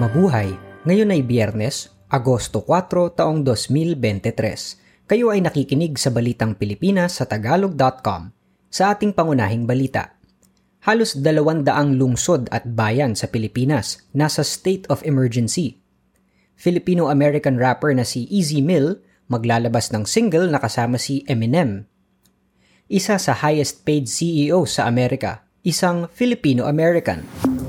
Mabuhay! Ngayon ay Biyernes, Agosto 4, taong 2023. Kayo ay nakikinig sa Balitang Pilipinas sa Tagalog.com. Sa ating pangunahing balita, halos dalawandaang lungsod at bayan sa Pilipinas nasa state of emergency. Filipino-American rapper na si Easy Mill maglalabas ng single na kasama si Eminem. Isa sa highest paid CEO sa Amerika, isang Filipino-American.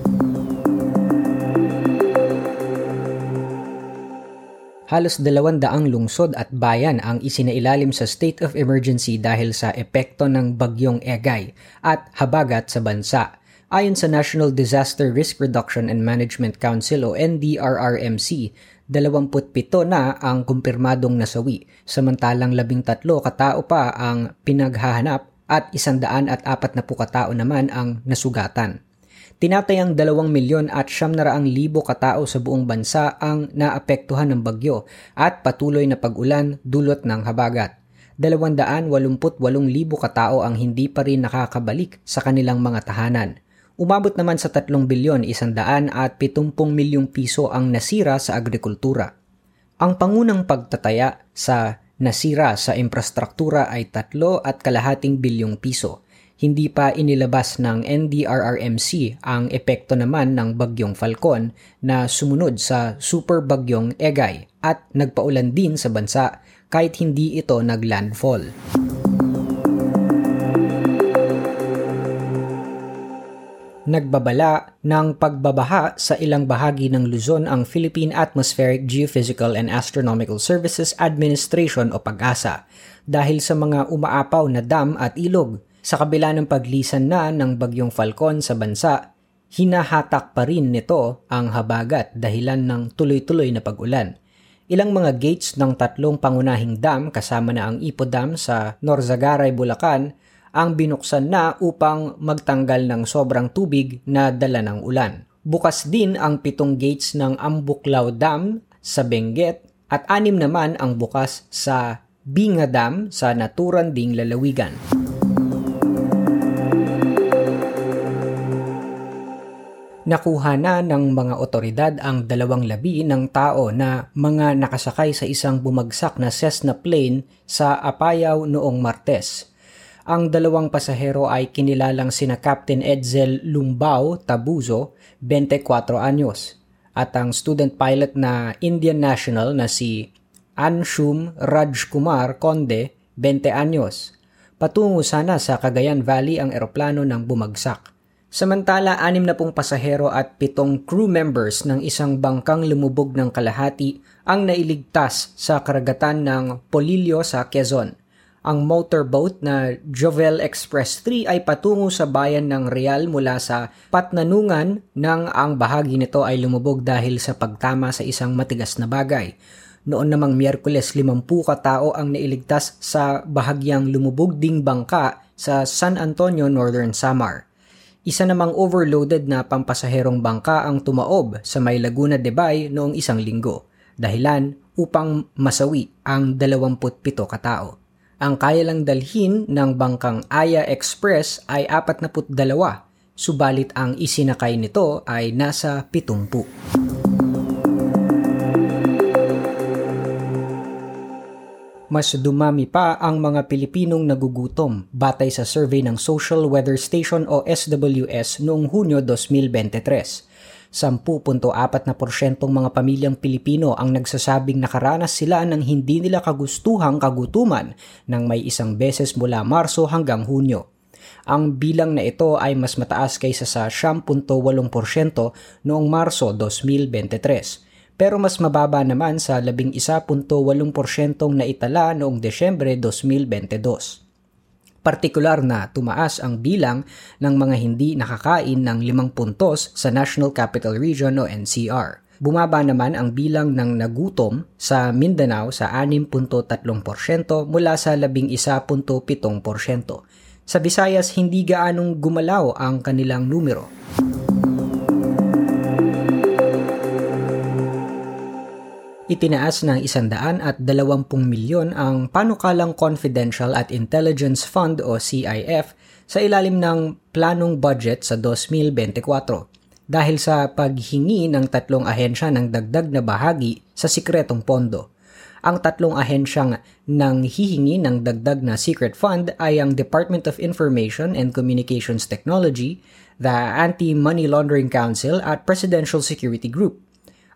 Halos dalawandaang lungsod at bayan ang isinailalim sa state of emergency dahil sa epekto ng bagyong Egay at habagat sa bansa. Ayon sa National Disaster Risk Reduction and Management Council o NDRRMC, 27 na ang kumpirmadong nasawi, samantalang 13 katao pa ang pinaghahanap at 140 katao naman ang nasugatan. Tinatayang 2 milyon at 700 libo katao sa buong bansa ang naapektuhan ng bagyo at patuloy na pag-ulan dulot ng habagat. 288 libo katao ang hindi pa rin nakakabalik sa kanilang mga tahanan. Umabot naman sa 3 bilyon 100 at 70 milyong piso ang nasira sa agrikultura. Ang pangunang pagtataya sa nasira sa infrastruktura ay 3 at kalahating bilyong piso hindi pa inilabas ng NDRRMC ang epekto naman ng bagyong Falcon na sumunod sa super bagyong Egay at nagpaulan din sa bansa kahit hindi ito naglandfall. Nagbabala ng pagbabaha sa ilang bahagi ng Luzon ang Philippine Atmospheric Geophysical and Astronomical Services Administration o PAGASA dahil sa mga umaapaw na dam at ilog sa kabila ng paglisan na ng bagyong Falcon sa bansa, hinahatak pa rin nito ang habagat dahilan ng tuloy-tuloy na pag-ulan. Ilang mga gates ng tatlong pangunahing dam kasama na ang Ipo Dam sa Norzagaray, Bulacan ang binuksan na upang magtanggal ng sobrang tubig na dala ng ulan. Bukas din ang pitong gates ng Ambuklaw Dam sa Benguet at anim naman ang bukas sa Binga Dam sa Naturanding Lalawigan. Nakuha na ng mga otoridad ang dalawang labi ng tao na mga nakasakay sa isang bumagsak na Cessna plane sa Apayao noong Martes. Ang dalawang pasahero ay kinilalang sina Captain Edsel Lumbao Tabuzo, 24 anyos, at ang student pilot na Indian national na si Anshum Rajkumar Konde, 20 anyos. Patungo sana sa Cagayan Valley ang eroplano ng bumagsak. Samantala, anim na pong pasahero at pitong crew members ng isang bangkang lumubog ng kalahati ang nailigtas sa karagatan ng Polillo sa Quezon. Ang motorboat na Jovel Express 3 ay patungo sa bayan ng Real mula sa Patnanungan nang ang bahagi nito ay lumubog dahil sa pagtama sa isang matigas na bagay. Noon namang Miyerkules 50 katao ang nailigtas sa bahagyang lumubog ding bangka sa San Antonio, Northern Samar. Isa namang overloaded na pampasaherong bangka ang tumaob sa May Laguna de Bay noong isang linggo, dahilan upang masawi ang 27 katao. Ang kaya lang dalhin ng bangkang Aya Express ay 42, subalit ang isinakay nito ay nasa 70. Mas dumami pa ang mga Pilipinong nagugutom batay sa survey ng Social Weather Station o SWS noong Hunyo 2023. 10.4% mga pamilyang Pilipino ang nagsasabing nakaranas sila ng hindi nila kagustuhang kagutuman ng may isang beses mula Marso hanggang Hunyo. Ang bilang na ito ay mas mataas kaysa sa 10.8% noong Marso 2023 pero mas mababa naman sa 11.8% na itala noong Desyembre 2022. Partikular na tumaas ang bilang ng mga hindi nakakain ng limang puntos sa National Capital Region o NCR. Bumaba naman ang bilang ng nagutom sa Mindanao sa 6.3% mula sa 11.7%. Sa Visayas, hindi gaanong gumalaw ang kanilang numero. Itinaas ng 120 milyon ang Panukalang Confidential at Intelligence Fund o CIF sa ilalim ng planong budget sa 2024. dahil sa paghingi ng tatlong ahensya ng dagdag na bahagi sa sikretong pondo. Ang tatlong ahensyang nang hihingi ng dagdag na secret fund ay ang Department of Information and Communications Technology, the Anti-Money Laundering Council at Presidential Security Group.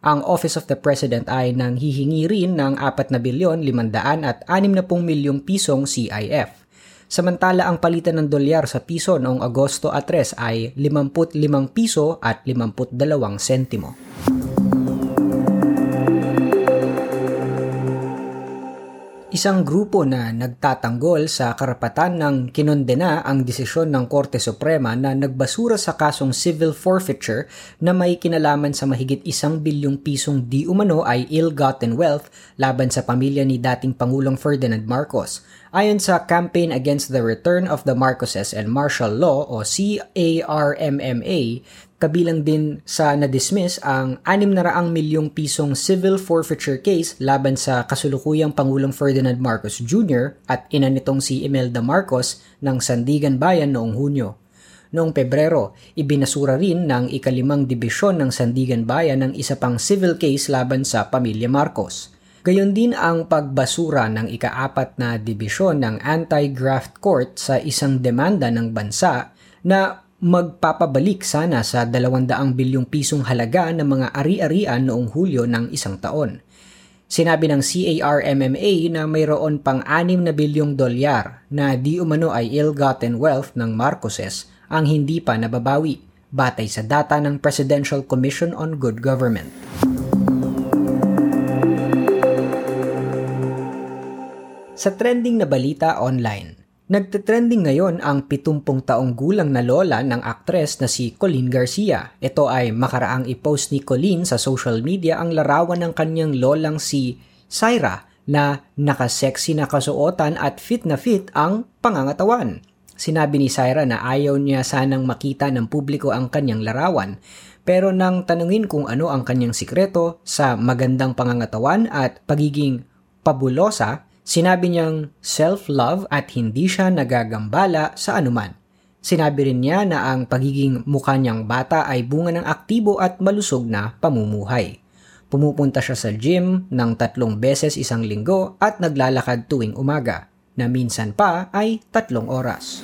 Ang Office of the President ay nang hihingi rin ng 4 na bilyon 500 at 60 milyong pisong CIF. Samantala ang palitan ng dolyar sa piso noong Agosto 3 ay 55 piso at 52 sentimo. Isang grupo na nagtatanggol sa karapatan ng kinondena ang desisyon ng Korte Suprema na nagbasura sa kasong civil forfeiture na may kinalaman sa mahigit isang bilyong pisong di umano ay ill-gotten wealth laban sa pamilya ni dating Pangulong Ferdinand Marcos. Ayon sa Campaign Against the Return of the Marcoses and Martial Law o CARMMA, Kabilang din sa na-dismiss ang 600 milyong pisong civil forfeiture case laban sa kasulukuyang Pangulong Ferdinand Marcos Jr. at ina nitong si Imelda Marcos ng Sandigan Bayan noong Hunyo. Noong Pebrero, ibinasura rin ng ikalimang dibisyon ng Sandigan Bayan ng isa pang civil case laban sa pamilya Marcos. Gayon din ang pagbasura ng ikaapat na dibisyon ng Anti-Graft Court sa isang demanda ng bansa na magpapabalik sana sa 200 bilyong pisong halaga ng mga ari-arian noong Hulyo ng isang taon. Sinabi ng CARMMA na mayroon pang 6 na bilyong dolyar na di umano ay ill-gotten wealth ng Marcoses ang hindi pa nababawi batay sa data ng Presidential Commission on Good Government. Sa trending na balita online, Nagtetrending ngayon ang 70 taong gulang na lola ng aktres na si Colleen Garcia. Ito ay makaraang i-post ni Colleen sa social media ang larawan ng kanyang lolang si Syra na nakasexy na kasuotan at fit na fit ang pangangatawan. Sinabi ni Syra na ayaw niya sanang makita ng publiko ang kanyang larawan pero nang tanungin kung ano ang kanyang sikreto sa magandang pangangatawan at pagiging pabulosa, Sinabi niyang self-love at hindi siya nagagambala sa anuman. Sinabi rin niya na ang pagiging mukha niyang bata ay bunga ng aktibo at malusog na pamumuhay. Pumupunta siya sa gym ng tatlong beses isang linggo at naglalakad tuwing umaga, na minsan pa ay tatlong oras.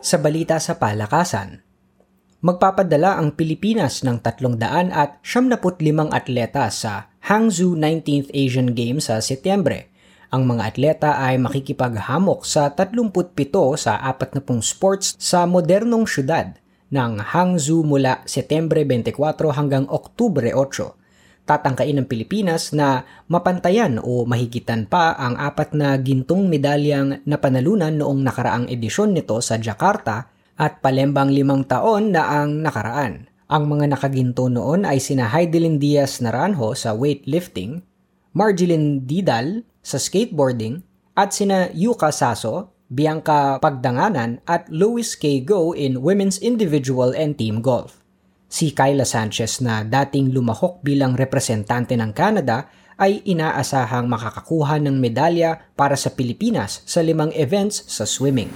Sa balita sa palakasan, magpapadala ang Pilipinas ng 300 at 75 atleta sa Hangzhou 19th Asian Games sa Setyembre. Ang mga atleta ay makikipaghamok sa 37 sa 40 sports sa modernong syudad ng Hangzhou mula Setyembre 24 hanggang Oktubre 8 tatangkain ng Pilipinas na mapantayan o mahigitan pa ang apat na gintong medalyang napanalunan noong nakaraang edisyon nito sa Jakarta at palembang limang taon na ang nakaraan. Ang mga nakaginto noon ay sina Heidelin Diaz Naranjo sa weightlifting, Marjeline Didal sa skateboarding, at sina Yuka Saso, Bianca Pagdanganan at Louis K. Go in women's individual and team golf. Si Kyla Sanchez na dating lumahok bilang representante ng Canada ay inaasahang makakakuha ng medalya para sa Pilipinas sa limang events sa swimming.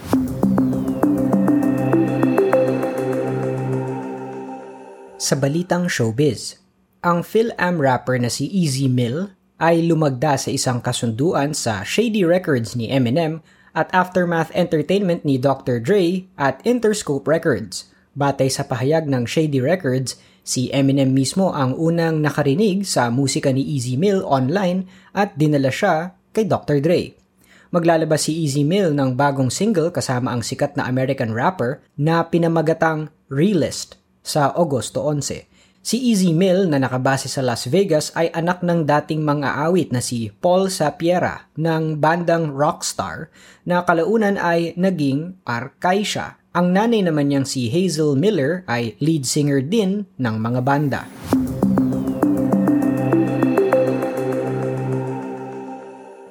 Sa balitang showbiz, ang Phil-Am rapper na si Easy Mill ay lumagda sa isang kasunduan sa Shady Records ni Eminem at Aftermath Entertainment ni Dr. Dre at Interscope Records. Batay sa pahayag ng Shady Records, si Eminem mismo ang unang nakarinig sa musika ni Easy Mill online at dinala siya kay Dr. Dre. Maglalabas si Easy Mill ng bagong single kasama ang sikat na American rapper na pinamagatang Realist sa Agosto 11. Si Easy Mill na nakabase sa Las Vegas ay anak ng dating mga awit na si Paul Sapiera ng bandang Rockstar na kalaunan ay naging Arcaisha. Ang nanay naman niyang si Hazel Miller ay lead singer din ng mga banda.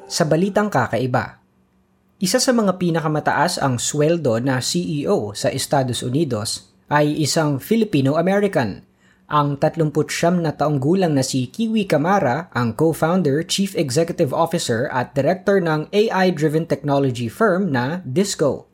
Sa balitang kakaiba, isa sa mga pinakamataas ang sweldo na CEO sa Estados Unidos ay isang Filipino-American. Ang 39 na taong gulang na si Kiwi Camara, ang co-founder, chief executive officer at director ng AI-driven technology firm na Disco.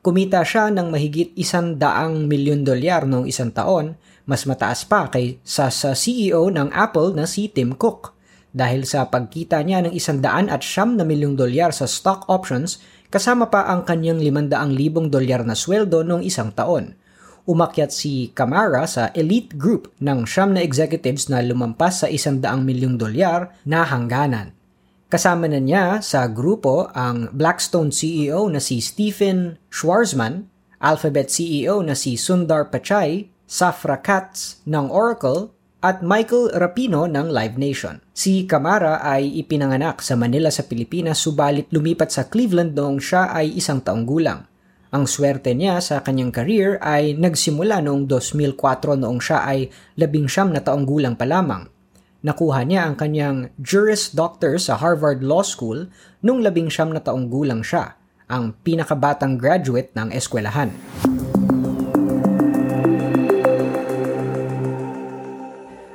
Kumita siya ng mahigit isang daang milyon dolyar noong isang taon, mas mataas pa kaysa sa CEO ng Apple na si Tim Cook. Dahil sa pagkita niya ng isang daan at siyam na milyong dolyar sa stock options, kasama pa ang kanyang limandaang libong dolyar na sweldo noong isang taon. Umakyat si Camara sa elite group ng siyam na executives na lumampas sa isang daang milyong dolyar na hangganan. Kasama na niya sa grupo ang Blackstone CEO na si Stephen Schwarzman, Alphabet CEO na si Sundar Pichai, Safra Katz ng Oracle at Michael Rapino ng Live Nation. Si Camara ay ipinanganak sa Manila sa Pilipinas subalit lumipat sa Cleveland noong siya ay isang taong gulang. Ang swerte niya sa kanyang career ay nagsimula noong 2004 noong siya ay labing siyam na taong gulang pa lamang Nakuha niya ang kanyang Juris Doctor sa Harvard Law School nung labing siyam na taong gulang siya, ang pinakabatang graduate ng eskwelahan.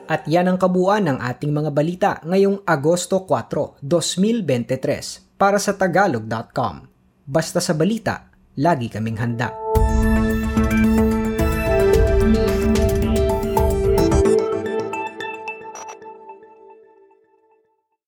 At yan ang kabuuan ng ating mga balita ngayong Agosto 4, 2023 para sa tagalog.com. Basta sa balita, lagi kaming handa.